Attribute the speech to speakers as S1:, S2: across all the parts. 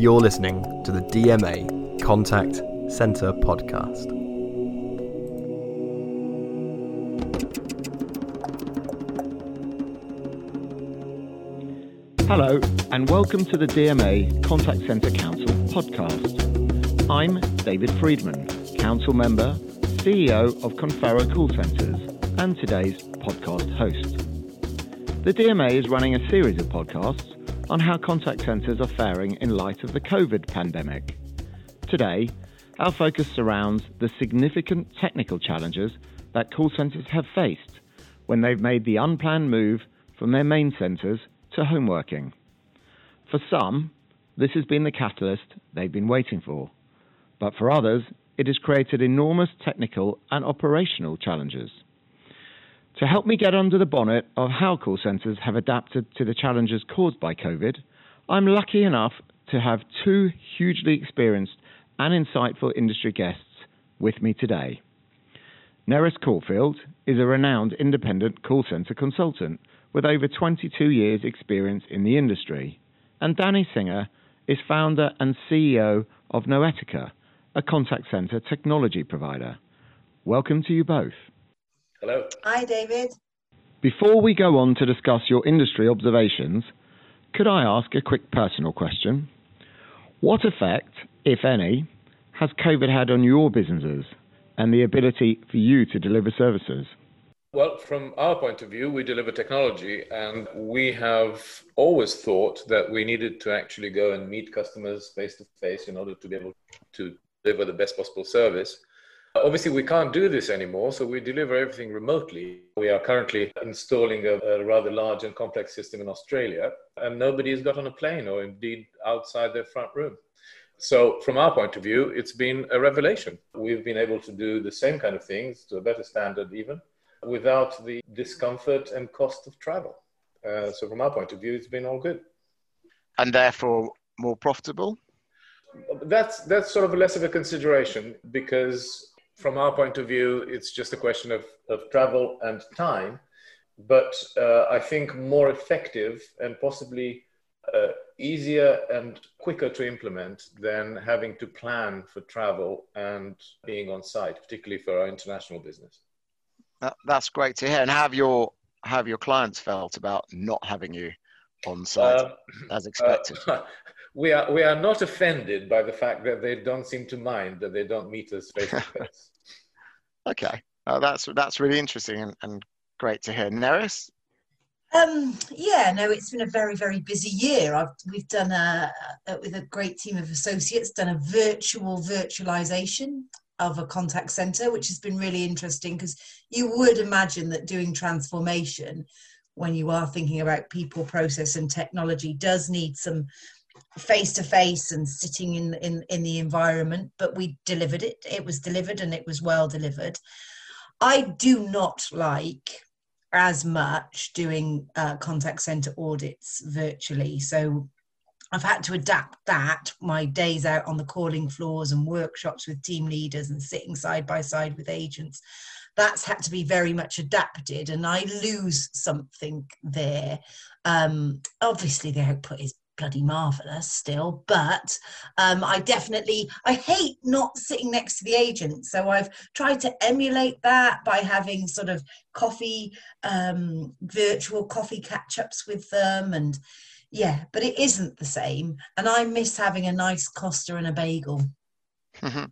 S1: You're listening to the DMA Contact Centre podcast.
S2: Hello, and welcome to the DMA Contact Centre Council podcast. I'm David Friedman, Council Member, CEO of Confero Call Centres, and today's podcast host. The DMA is running a series of podcasts on how contact centres are faring in light of the COVID pandemic. Today, our focus surrounds the significant technical challenges that call centres have faced when they've made the unplanned move from their main centres to home working. For some, this has been the catalyst they've been waiting for, but for others, it has created enormous technical and operational challenges. To help me get under the bonnet of how call centres have adapted to the challenges caused by COVID, I'm lucky enough to have two hugely experienced and insightful industry guests with me today. Neris Caulfield is a renowned independent call centre consultant with over 22 years' experience in the industry, and Danny Singer is founder and CEO of Noetica, a contact centre technology provider. Welcome to you both.
S3: Hello.
S4: Hi, David.
S2: Before we go on to discuss your industry observations, could I ask a quick personal question? What effect, if any, has COVID had on your businesses and the ability for you to deliver services?
S3: Well, from our point of view, we deliver technology, and we have always thought that we needed to actually go and meet customers face to face in order to be able to deliver the best possible service. Obviously, we can't do this anymore, so we deliver everything remotely. We are currently installing a, a, rather large and complex system in Australia, and nobody has got on a plane or indeed outside their front room. So, from our point of view, it's been a revelation. We've been able to do the same kind of things to a better standard, even without the discomfort and cost of travel. Uh, so, from our point of view, it's been all good.
S2: And therefore, more profitable?
S3: That's, that's sort of less of a consideration because from our point of view, it's just a question of, of travel and time, but uh, I think more effective and possibly uh, easier and quicker to implement than having to plan for travel and being on site, particularly for our international business.
S2: that's great to hear. And have your have your clients felt about not having you on site uh, as expected?
S3: We are we are not offended by the fact that they don't seem to mind that they don't meet us face to face.
S2: Okay, uh, that's that's really interesting and, and great to hear. Neris.
S4: Um, yeah, no, it's been a very, very busy year. I've, we've done a, a, with a great team of associates, done a virtual virtualization of a contact center, which has been really interesting because you would imagine that doing transformation when you are thinking about people, process, and technology does need some face to face and sitting in, in in the environment but we delivered it it was delivered and it was well delivered i do not like as much doing uh, contact center audits virtually so I've had to adapt that my days out on the calling floors and workshops with team leaders and sitting side by side with agents. That's had to be very much adapted, and I lose something there. Um, obviously, the output is bloody marvelous still but um, i definitely i hate not sitting next to the agent. So i've tried to emulate that by having sort of coffee um, virtual coffee catch ups with them and yeah but it isn't the same. And i miss having a nice costa and a bagel
S2: mm-hmm.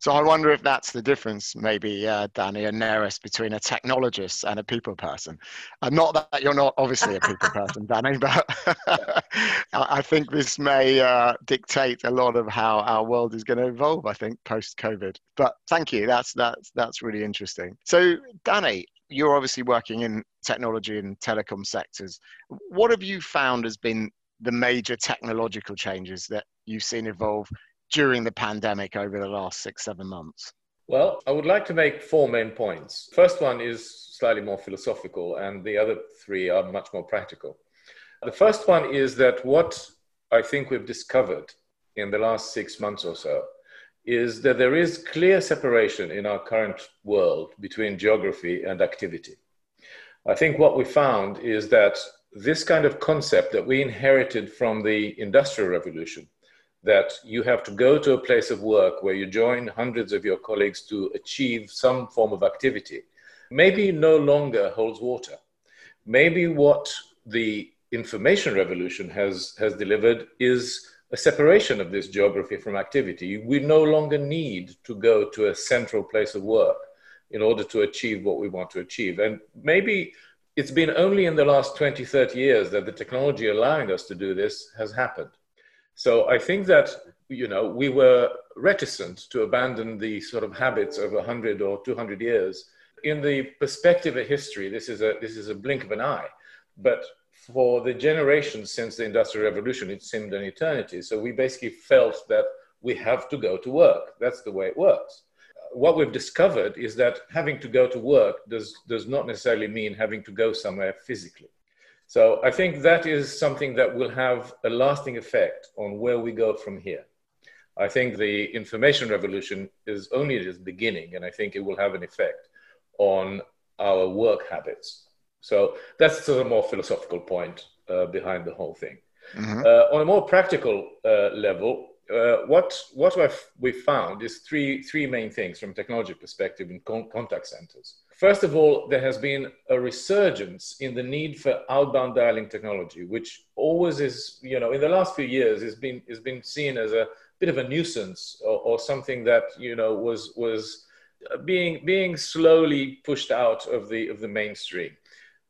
S2: So I wonder if that's the difference, maybe, uh, Danny and Neris, between a technologist and a people person. And not that you're not obviously a people person, Danny, but I think this may uh, dictate a lot of how our world is going to evolve. I think post COVID. But thank you. That's that's that's really interesting. So, Danny, you're obviously working in technology and telecom sectors. What have you found has been the major technological changes that you've seen evolve during the pandemic over the last six, seven months?
S3: Well, I would like to make four main points. First one is slightly more philosophical, and the other three are much more practical. The first one is that what I think we've discovered in the last six months or so is that there is clear separation in our current world between geography and activity. I think what we found is that this kind of concept that we inherited from the Industrial Revolution, that you have to go to a place of work where you join hundreds of your colleagues to achieve some form of activity, maybe no longer holds water. Maybe what the information revolution has, has delivered is a separation of this geography from activity. We no longer need to go to a central place of work in order to achieve what we want to achieve. And maybe it's been only in the last 20, 30 years that the technology allowing us to do this has happened. So I think that, you know, we were reticent to abandon the sort of habits of 100 or 200 years. In the perspective of history, this is a, this is a blink of an eye. But for the generations since the Industrial Revolution, it seemed an eternity. So we basically felt that we have to go to work. That's the way it works. What we've discovered is that having to go to work does, does not necessarily mean having to go somewhere physically. So I think that is something that will have a lasting effect on where we go from here. I think the information revolution is only just beginning, and I think it will have an effect on our work habits. So that's sort of a more philosophical point uh, behind the whole thing. Mm-hmm. Uh, on a more practical uh, level, uh, what what we found is three three main things from a technology perspective in con- contact centers. First of all, there has been a resurgence in the need for outbound dialing technology, which always is, you know, in the last few years has been has been seen as a bit of a nuisance or, or something that you know was was being being slowly pushed out of the of the mainstream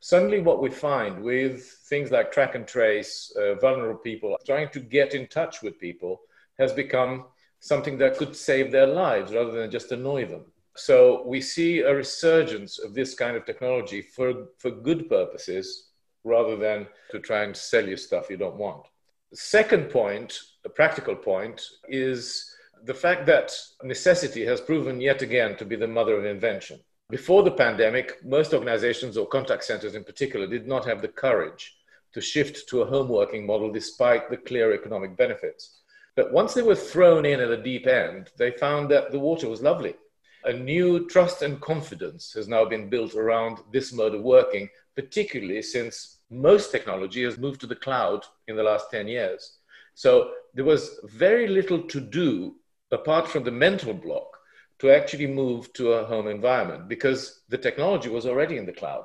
S3: suddenly what we find with things like track and trace, uh, vulnerable people, trying to get in touch with people has become something that could save their lives rather than just annoy them. So we see a resurgence of this kind of technology for, for good purposes rather than to try and sell you stuff you don't want. The second point, a practical point, is the fact that necessity has proven yet again to be the mother of invention. Before the pandemic, most organizations or contact centers in particular did not have the courage to shift to a home working model despite the clear economic benefits. But once they were thrown in at the deep end, they found that the water was lovely. A new trust and confidence has now been built around this mode of working, particularly since most technology has moved to the cloud in the last 10 years. So there was very little to do apart from the mental block to actually move to a home environment because the technology was already in the cloud.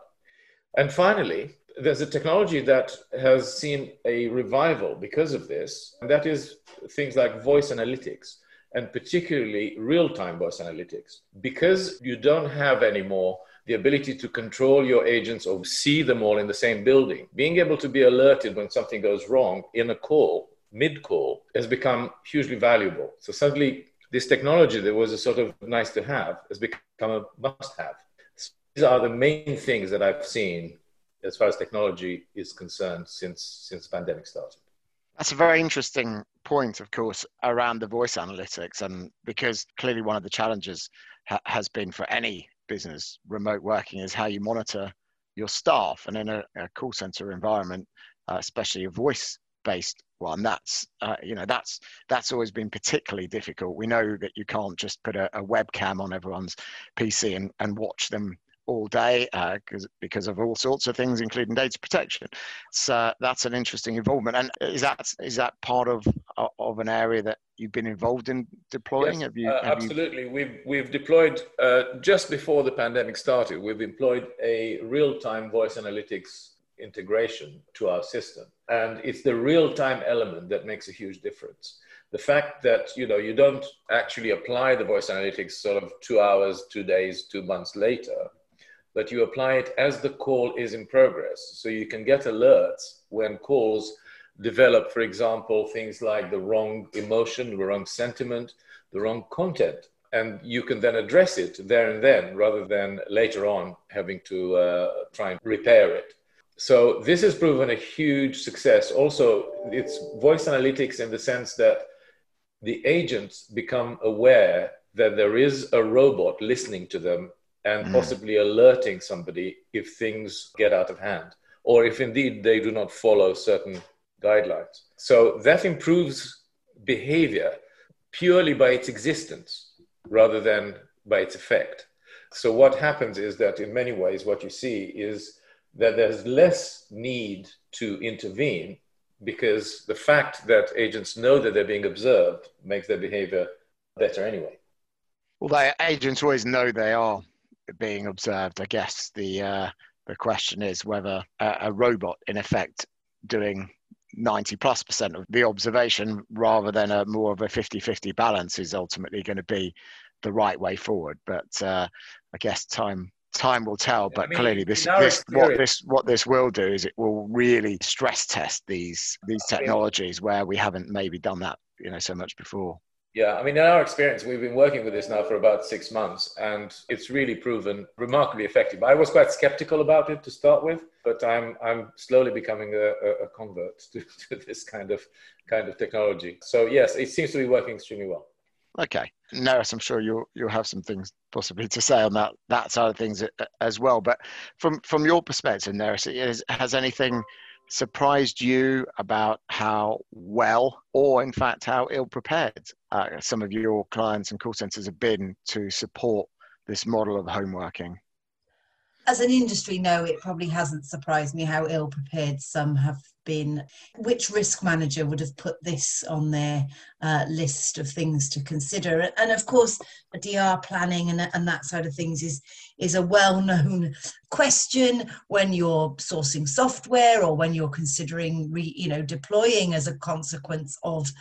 S3: And finally, there's a technology that has seen a revival because of this, and that is things like voice analytics, and particularly real time voice analytics. Because you don't have anymore the ability to control your agents or see them all in the same building, being able to be alerted when something goes wrong in a call, mid call, has become hugely valuable. So suddenly this technology that was a sort of nice to have has become a must have. These are the main things that I've seen as far as technology is concerned since since the pandemic started.
S2: That's a very interesting point, of course, around the voice analytics, and because clearly one of the challenges ha- has been for any business remote working is how you monitor your staff, and in a, a call center environment, uh, especially a voice based one that's uh, you know that's that's always been particularly difficult. We know that you can't just put a, a webcam on everyone's pc and, and watch them all day uh, because of all sorts of things, including data protection. So that's an interesting involvement. And is that is that part of of an area that you've been involved in deploying?
S3: Yes, have you, uh, have absolutely. You... We've we've deployed uh, just before the pandemic started. We've employed a real time voice analytics integration to our system. And it's the real time element that makes a huge difference. The fact that you know you don't actually apply the voice analytics sort of two hours, two days, two months later, but you apply it as the call is in progress. So you can get alerts when calls develop, for example, things like the wrong emotion, the wrong sentiment, the wrong content. And you can then address it there and then rather than later on having to uh, try and repair it. So this has proven a huge success. Also, it's voice analytics in the sense that the agents become aware that there is a robot listening to them and mm. possibly alerting somebody if things get out of hand or if indeed they do not follow certain guidelines. So that improves behavior purely by its existence rather than by its effect. So, what happens is that in many ways, what you see is that there's less need to intervene because the fact that agents know that they're being observed makes their behavior better anyway.
S2: Well, agents always know they are being observed. I guess the uh, the question is whether a, a robot, in effect, doing 90 plus percent of the observation rather than a more of a 50 50 balance is ultimately going to be the right way forward. But uh, I guess time time will tell. But I mean, clearly, this, this what this what this will do is it will really stress test these these technologies where we haven't maybe done that you know so much before.
S3: Yeah, I mean, in our experience, we've been working with this now for about six months, and it's really proven remarkably effective. I was quite skeptical about it to start with, but I'm I'm slowly becoming a, a convert to, to this kind of kind of technology. So yes, it seems to be working extremely well.
S2: Okay, Neris, I'm sure you'll you'll have some things possibly to say on that that side of things uh, as well. But from from your perspective, Neris, has anything surprised you about how well, or in fact how ill prepared, uh, some of your clients and call centers have been to support this model of home working?
S4: As an industry, no, it probably hasn't surprised me how ill prepared some have been. Which risk manager would have put this on their uh, list of things to consider? And of course, DR planning and, and that side of things is is a well known question when you're sourcing software or when you're considering re, you know deploying as a consequence of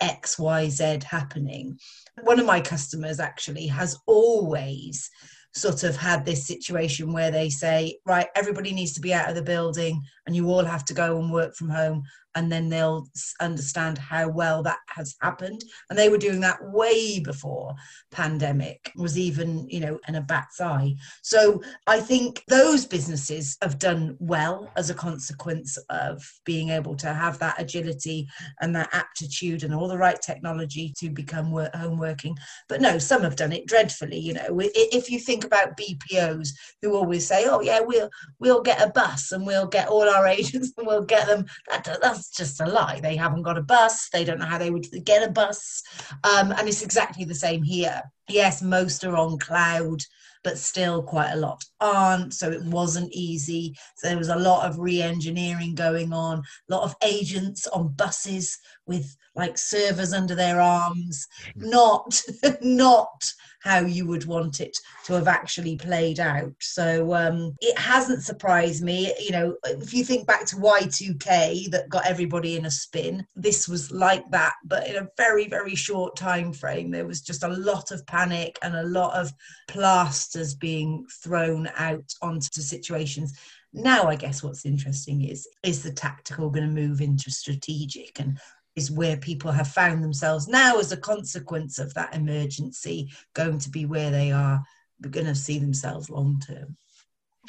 S4: X Y Z happening. One of my customers actually has always sort of had this situation where they say, right, everybody needs to be out of the building and you all have to go and work from home and then they'll understand how well that has happened. And they were doing that way before pandemic was even you know in a bat's eye. So i think those businesses have done well as a consequence of being able to have that agility and that aptitude and all the right technology to become work, home working. But no some have done it dreadfully you know. If you think about bpos who always say oh yeah we'll we'll get a bus and we'll get all our agents and we'll get them that, that's that's just a lie. They haven't got a bus. They don't know how they would get a bus. Um, and it's exactly the same here. Yes, most are on cloud, but still quite a lot aren't. So it wasn't easy. So there was a lot of re engineering going on, a lot of agents on buses with like servers under their arms, not, not how you would want it to have actually played out. So um, it hasn't surprised me. You know, if you think back to Y2K that got everybody in a spin, this was like that, but in a very, very short time frame. There was just a lot of panic and a lot of plasters being thrown out onto situations now i guess what's interesting is is the tactical going to move into strategic and is where people have found themselves now as a consequence of that emergency going to be where they are going to see themselves long term.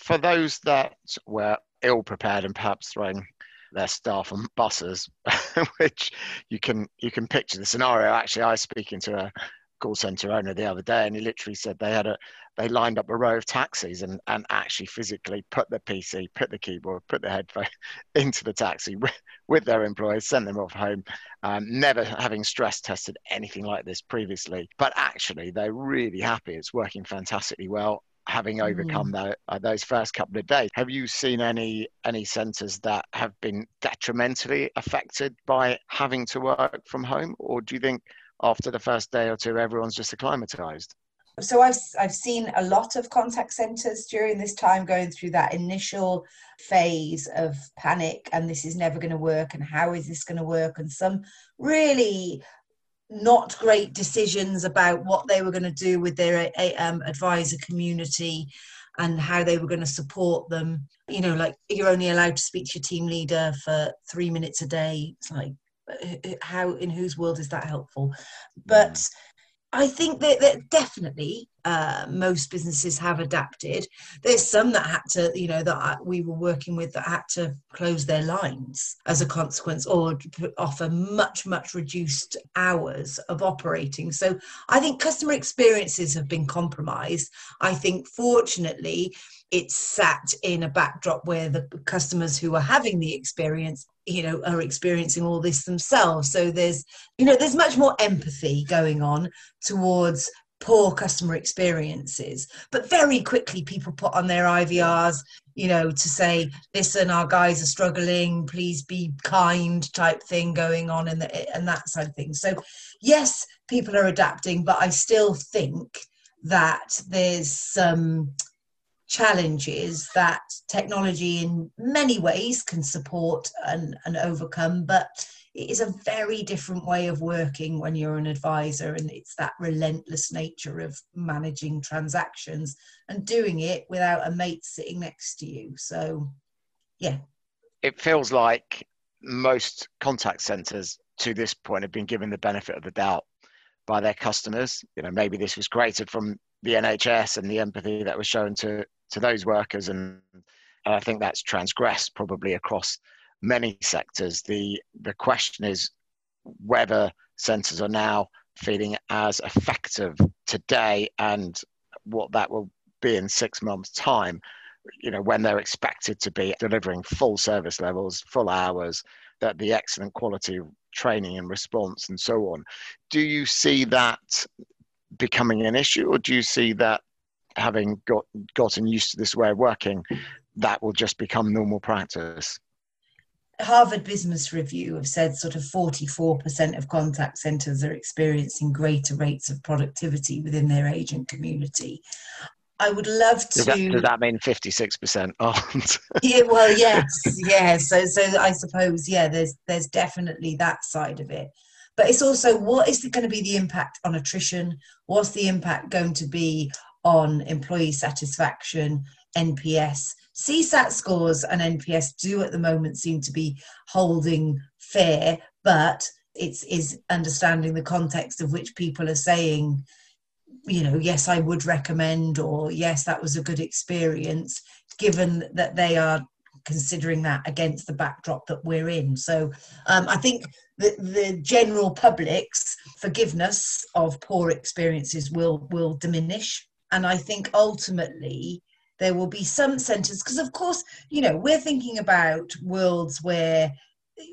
S2: For those that were ill prepared and perhaps throwing their staff on buses, which you can you can picture the scenario. Actually, I was speaking to a call center owner the other day, and he literally said they had a they lined up a row of taxis and, and actually physically put the PC, put the keyboard, put the headphone into the taxi with, with their employees, sent them off home, um, never having stress tested anything like this previously. But actually, they're really happy. It's working fantastically well. Having overcome mm. the, uh, those first couple of days, have you seen any any centres that have been detrimentally affected by having to work from home, or do you think after the first day or two, everyone's just acclimatized?
S4: So I've I've seen a lot of contact centers during this time going through that initial phase of panic and this is never going to work and how is this going to work and some really not great decisions about what they were going to do with their um, advisor community and how they were going to support them. You know, like you're only allowed to speak to your team leader for three minutes a day. It's like how in whose world is that helpful? But I think that, that definitely uh, most businesses have adapted. There's some that had to, you know, that we were working with that had to close their lines as a consequence or offer much, much reduced hours of operating. So I think customer experiences have been compromised. I think, fortunately, it's sat in a backdrop where the customers who are having the experience you know are experiencing all this themselves so there's you know there's much more empathy going on towards poor customer experiences. But very quickly people put on their ivrs you know to say listen our guys are struggling. Please be kind type thing going on and and that side of things. So yes people are adapting but i still think that there's some challenges that technology in many ways can support and, and overcome but it is a very different way of working when you're an advisor and it's that relentless nature of managing transactions and doing it without a mate sitting next to you. So yeah.
S2: It feels like most contact centers to this point have been given the benefit of the doubt by their customers. You know maybe this was created from the NHS and the empathy that was shown to to those workers, and and I think that's transgressed probably across many sectors. The the question is whether centres are now feeling as effective today and what that will be in six months' time. You know, when they're expected to be delivering full service levels, full hours, that the excellent quality of training and response and so on. Do you see that becoming an issue, or do you see that having got gotten used to this way of working, that will just become normal practice?
S4: Harvard Business Review have said sort of 44% of contact centers are experiencing greater rates of productivity within their agent community. I would love to.
S2: Does that, does that mean 56% aren't?
S4: yeah, well, yes, yeah. So, so I suppose, yeah, there's there's definitely that side of it but it's also what is going to be the impact on attrition what's the impact going to be on employee satisfaction nps csat scores and nps do at the moment seem to be holding fair but it's is understanding the context of which people are saying you know yes i would recommend or yes that was a good experience given that they are considering that against the backdrop that we're in. So um, I think the, the general public's forgiveness of poor experiences will will diminish, and I think ultimately there will be some centres because of course you know we're thinking about worlds where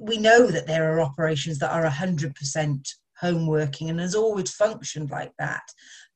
S4: we know that there are operations that are 100% home working and has always functioned like that.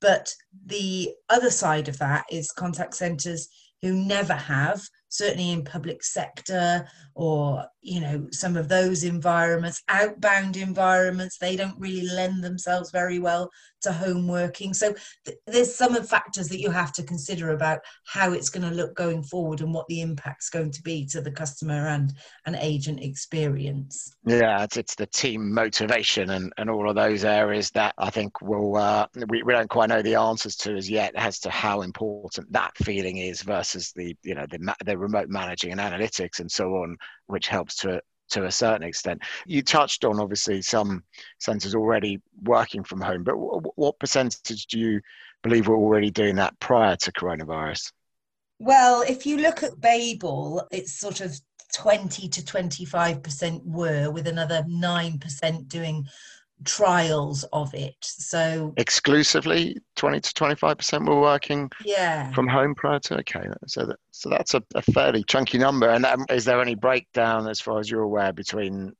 S4: But the other side of that is contact centres who never have certainly in public sector or you know some of those environments outbound environments they don't really lend themselves very well to home working. So th- there's some of factors that you have to consider about how it's going to look going forward and what the impact's going to be to the customer and an agent experience.
S2: Yeah it's, it's the team motivation and, and all of those areas that i think will uh, we, we don't quite know the answers to as yet as to how important that feeling is versus the you know the, the remote managing and analytics and so on which helps to to a certain extent. You touched on obviously some centres already working from home, but what percentage do you believe were already doing that prior to coronavirus?
S4: Well, if you look at Babel, it's sort of 20 to 25% were, with another 9% doing trials of it. So
S2: exclusively 20 to 25% were working
S4: yeah.
S2: from home prior to okay. So that, so that's a, a fairly chunky number. And um, is there any breakdown as far as you're aware between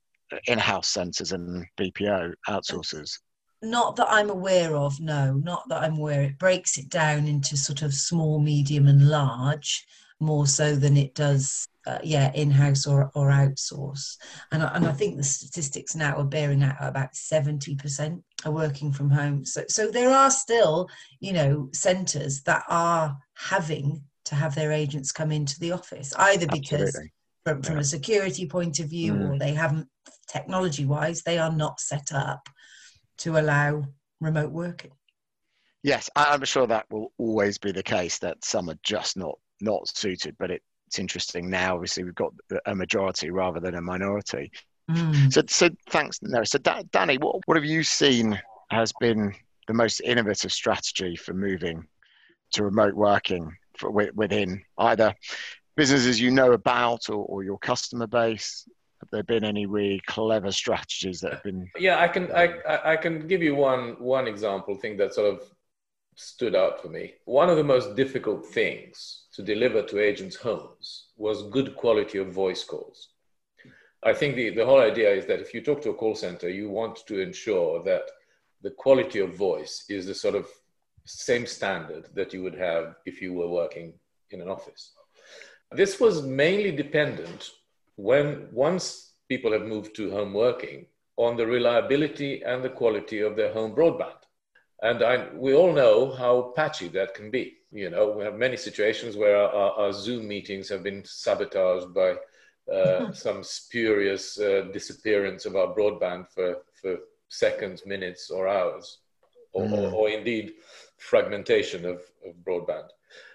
S2: in-house centers and BPO outsourcers?
S4: Not that I'm aware of, no, not that I'm aware. It breaks it down into sort of small, medium, and large more so than it does uh, yeah in-house or, or outsource and, and i think the statistics now are bearing out about 70% are working from home so, so there are still you know centres that are having to have their agents come into the office either because from, from yeah. a security point of view mm. or they haven't technology wise they are not set up to allow remote working
S2: yes i'm sure that will always be the case that some are just not not suited but it it's interesting now. Obviously, we've got a majority rather than a minority. Mm. So, so thanks, no. So, da- Danny, what what have you seen has been the most innovative strategy for moving to remote working for, within either businesses you know about or, or your customer base? Have there been any really clever strategies that have been?
S3: Yeah, I can I, I can give you one one example thing that sort of stood out for me. One of the most difficult things to deliver to agents' homes was good quality of voice calls. I think the, the whole idea is that if you talk to a call center, you want to ensure that the quality of voice is the sort of same standard that you would have if you were working in an office. This was mainly dependent when once people have moved to home working on the reliability and the quality of their home broadband. And I, we all know how patchy that can be. You know, we have many situations where our, our Zoom meetings have been sabotaged by uh, some spurious uh, disappearance of our broadband for, for seconds, minutes, or hours, or, mm. or, or indeed fragmentation of, of, broadband.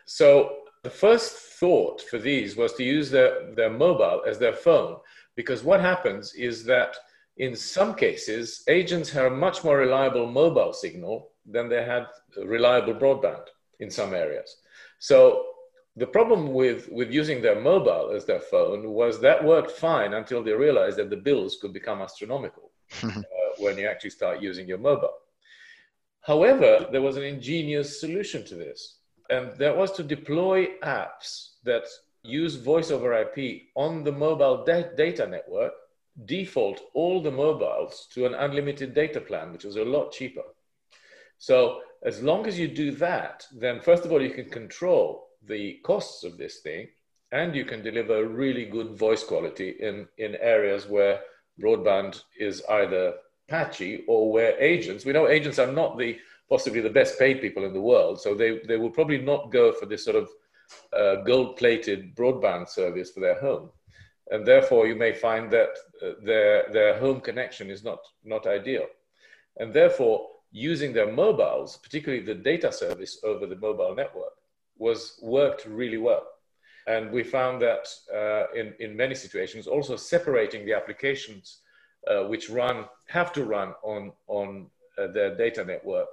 S3: So the first thought for these was to use their, their mobile as their phone, because what happens is that in some cases, agents have a much more reliable mobile signal than they had reliable broadband in some areas. So the problem with, with using their mobile as their phone was that worked fine until they realized that the bills could become astronomical uh, when you actually start using your mobile. However, there was an ingenious solution to this, and that was to deploy apps that use voice over IP on the mobile da- data network, default all the mobiles to an unlimited data plan, which was a lot cheaper. So, as long as you do that, then first of all, you can control the costs of this thing and you can deliver really good voice quality in, in areas where broadband is either patchy or where agents, we know agents are not the possibly the best paid people in the world, so they, they will probably not go for this sort of uh, gold plated broadband service for their home. And therefore, you may find that uh, their, their home connection is not, not ideal. And therefore, using their mobiles, particularly the data service over the mobile network, was worked really well. And we found that uh, in, in many situations, also separating the applications uh, which run, have to run on, on uh, their data network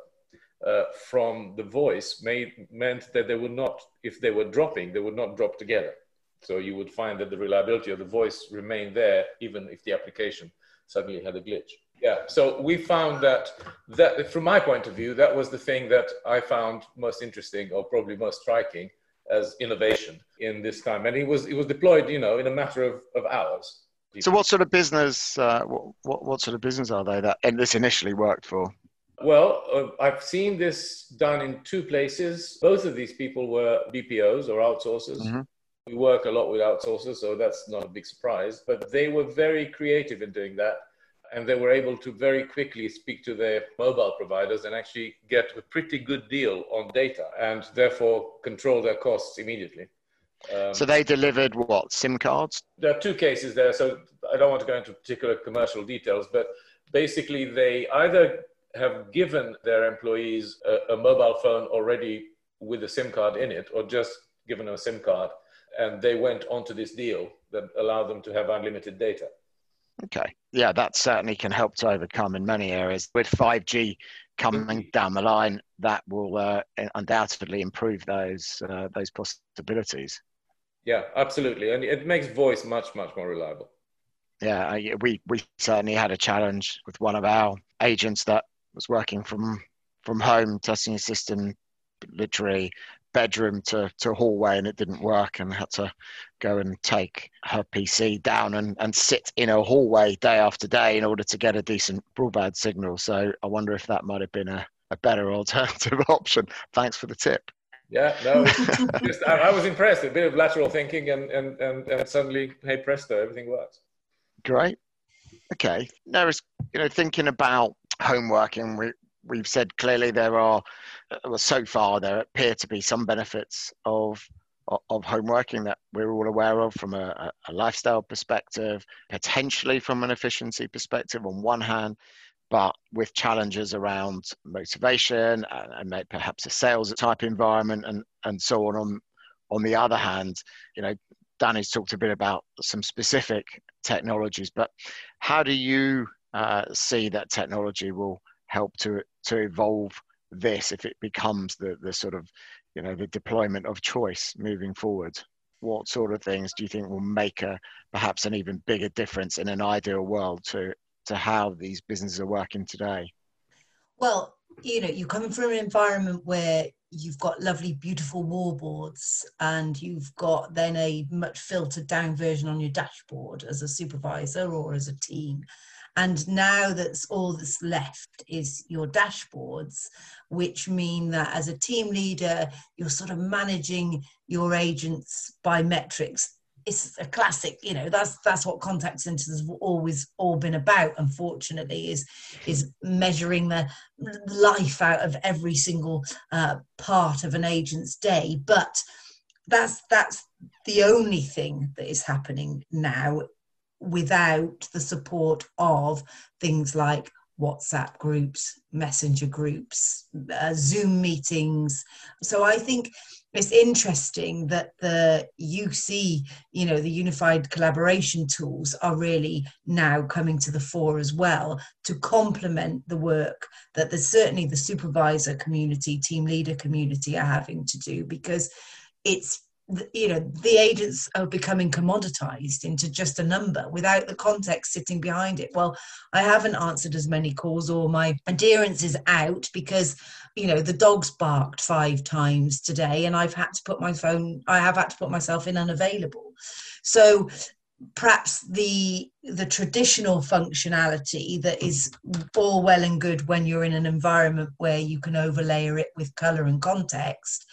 S3: uh, from the voice made, meant that they would not, if they were dropping, they would not drop together. So you would find that the reliability of the voice remained there, even if the application suddenly had a glitch yeah so we found that that from my point of view that was the thing that i found most interesting or probably most striking as innovation in this time. And it was it was deployed you know in a matter of, of hours.
S2: So what sort of business uh, what, what sort of business are they that and this initially worked for?
S3: Well uh, i've seen this done in two places. Both of these people were bpos or outsourcers. Mm-hmm. we work a lot with outsourcers so that's not a big surprise but they were very creative in doing that and they were able to very quickly speak to their mobile providers and actually get a pretty good deal on data and therefore control their costs immediately.
S2: Um, so they delivered what SIM cards?
S3: There are two cases there, so I don't want to go into particular commercial details, but basically they either have given their employees a, a mobile phone already with a SIM card in it, or just given them a SIM card, and they went onto this deal that allowed them to have unlimited data.
S2: Okay. Yeah, that certainly can help to overcome in many areas. With 5G coming mm-hmm. down the line, that will uh, undoubtedly improve those uh, those possibilities.
S3: Yeah, absolutely, and it makes voice much much more reliable.
S2: Yeah, we we certainly had a challenge with one of our agents that was working from from home, testing a system literally bedroom to, to hallway and it didn't work and had to go and take her PC down and, and sit in a hallway day after day in order to get a decent broadband signal. So I wonder if that might have been a, a better alternative option. Thanks for the tip.
S3: Yeah, no, just, I, I, was impressed. A bit of lateral thinking, and, and, and, and suddenly, hey presto, everything works.
S2: Great. Okay. Now, you know, thinking about homeworking, we, we've said clearly there are, uh, well, so far there appear to be some benefits of of home working that we're all aware of from a, a, lifestyle perspective, potentially from an efficiency perspective on one hand, but with challenges around motivation and, and perhaps a sales type environment and, and so on, on on the other hand, you know, Danny's talked a bit about some specific technologies, but how do you uh, see that technology will help to to evolve this if it becomes the the sort of you know the deployment of choice moving forward? What sort of things do you think will make a perhaps an even bigger difference in an ideal world to to how these businesses are working today?
S4: Well you know you're coming from an environment where you've got lovely beautiful wallboards and you've got then a much filtered down version on your dashboard as a supervisor or as a team and now that's all that's left is your dashboards, which mean that as a team leader, you're sort of managing your agents by metrics. It's a classic, you know, that's that's what contact centers have always all been about, unfortunately, is is measuring the life out of every single uh, part of an agent's day. But that's that's the only thing that is happening now without the support of things like WhatsApp groups, messenger groups, uh, Zoom meetings. So I think it's interesting that the UC, you know, the unified collaboration tools are really now coming to the fore as well to complement the work that there's certainly the supervisor community, team leader community are having to do because it's you know the agents are becoming commoditized into just a number without the context sitting behind it. Well i haven't answered as many calls or my adherence is out because you know the dog's barked five times today and i've had to put my phone i have had to put myself in unavailable. So perhaps the the traditional functionality that is all well and good when you're in an environment where you can overlay it with color and context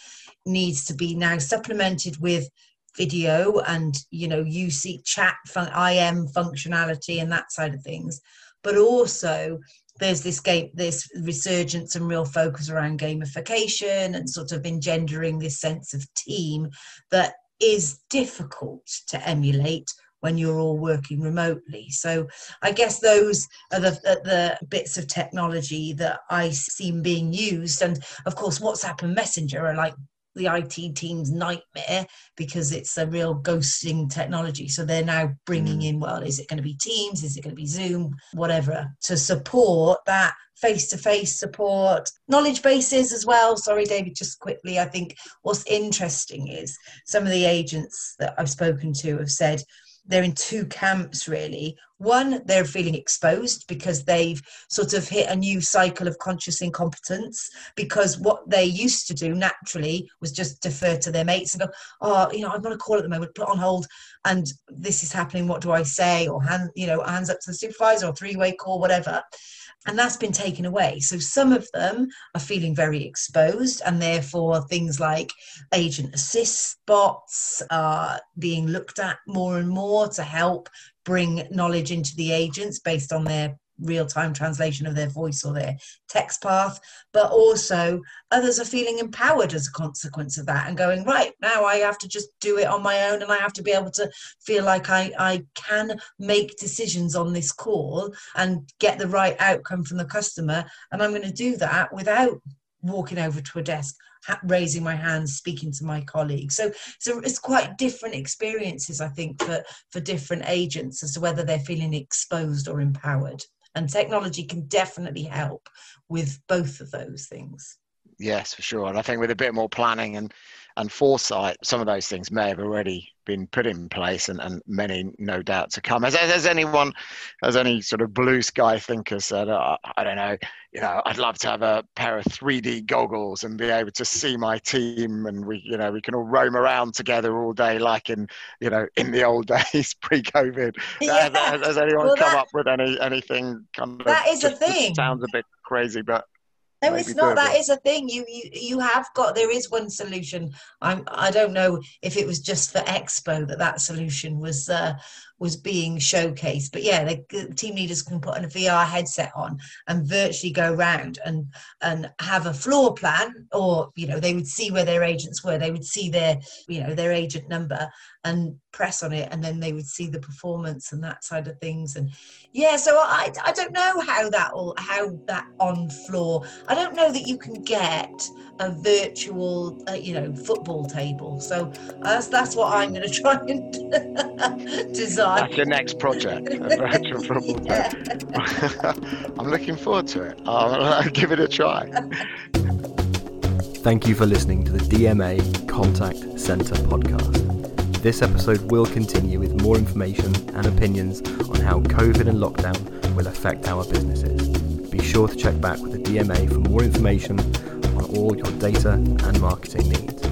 S4: needs to be now supplemented with video and you know UC chat fun- IM functionality and that side of things, but also there's this game this resurgence and real focus around gamification and sort of engendering this sense of team that is difficult to emulate when you're all working remotely. So I guess those are the, the bits of technology that I see being used. And of course, WhatsApp and Messenger are like the IT team's nightmare because it's a real ghosting technology. So they're now bringing mm. in, well, is it going to be Teams? Is it going to be Zoom? Whatever to support that face to face support, knowledge bases as well. Sorry, David, just quickly. I think what's interesting is some of the agents that I've spoken to have said, they're in two camps really. One, they're feeling exposed because they've sort of hit a new cycle of conscious incompetence because what they used to do naturally was just defer to their mates and go, oh, you know, I'm on a call at the moment, put on hold, and this is happening. What do I say? Or hand, you know, hands up to the supervisor or three-way call, whatever and that's been taken away. So some of them are feeling very exposed, and therefore things like agent assist bots are being looked at more and more to help bring knowledge into the agents based on their real time translation of their voice or their text path, but also others are feeling empowered as a consequence of that and going, right, now I have to just do it on my own and I have to be able to feel like I, I can make decisions on this call and get the right outcome from the customer. And I'm going to do that without walking over to a desk raising my hands speaking to my colleagues so so it's quite different experiences i think for for different agents as to whether they're feeling exposed or empowered and technology can definitely help with both of those things
S2: yes for sure. And i think with a bit more planning and and foresight some of those things may have already been put in place and, and many no doubt to come. Has, has anyone has any sort of blue sky thinker said oh, i don't know you know i'd love to have a pair of 3d goggles and be able to see my team and we you know we can all roam around together all day like in you know in the old days pre-covid. Yeah. has, has, anyone well, come that, up with any anything kind
S4: of that is a thing.
S2: sounds a bit crazy but
S4: no, it's not. That is a thing. You, you you have got. There is one solution. I'm. I don't know if it was just for Expo that that solution was uh, was being showcased. But yeah, the team leaders can put on a VR headset on and virtually go around and and have a floor plan, or you know, they would see where their agents were. They would see their you know their agent number and press on it, and then they would see the performance and that side of things. And yeah, so I I don't know how that all how that on floor. I don't know that you can get a virtual uh, you know football table. So that's that's what I'm going to try and design
S2: that's your next project, a virtual football yeah. I'm looking forward to it. I'll, I'll give it a try.
S1: Thank you for listening to the DMA Contact Centre podcast. This episode will continue with more information and opinions on how COVID and lockdown will affect our businesses. Be sure to check back with the DMA for more information on all your data and marketing needs.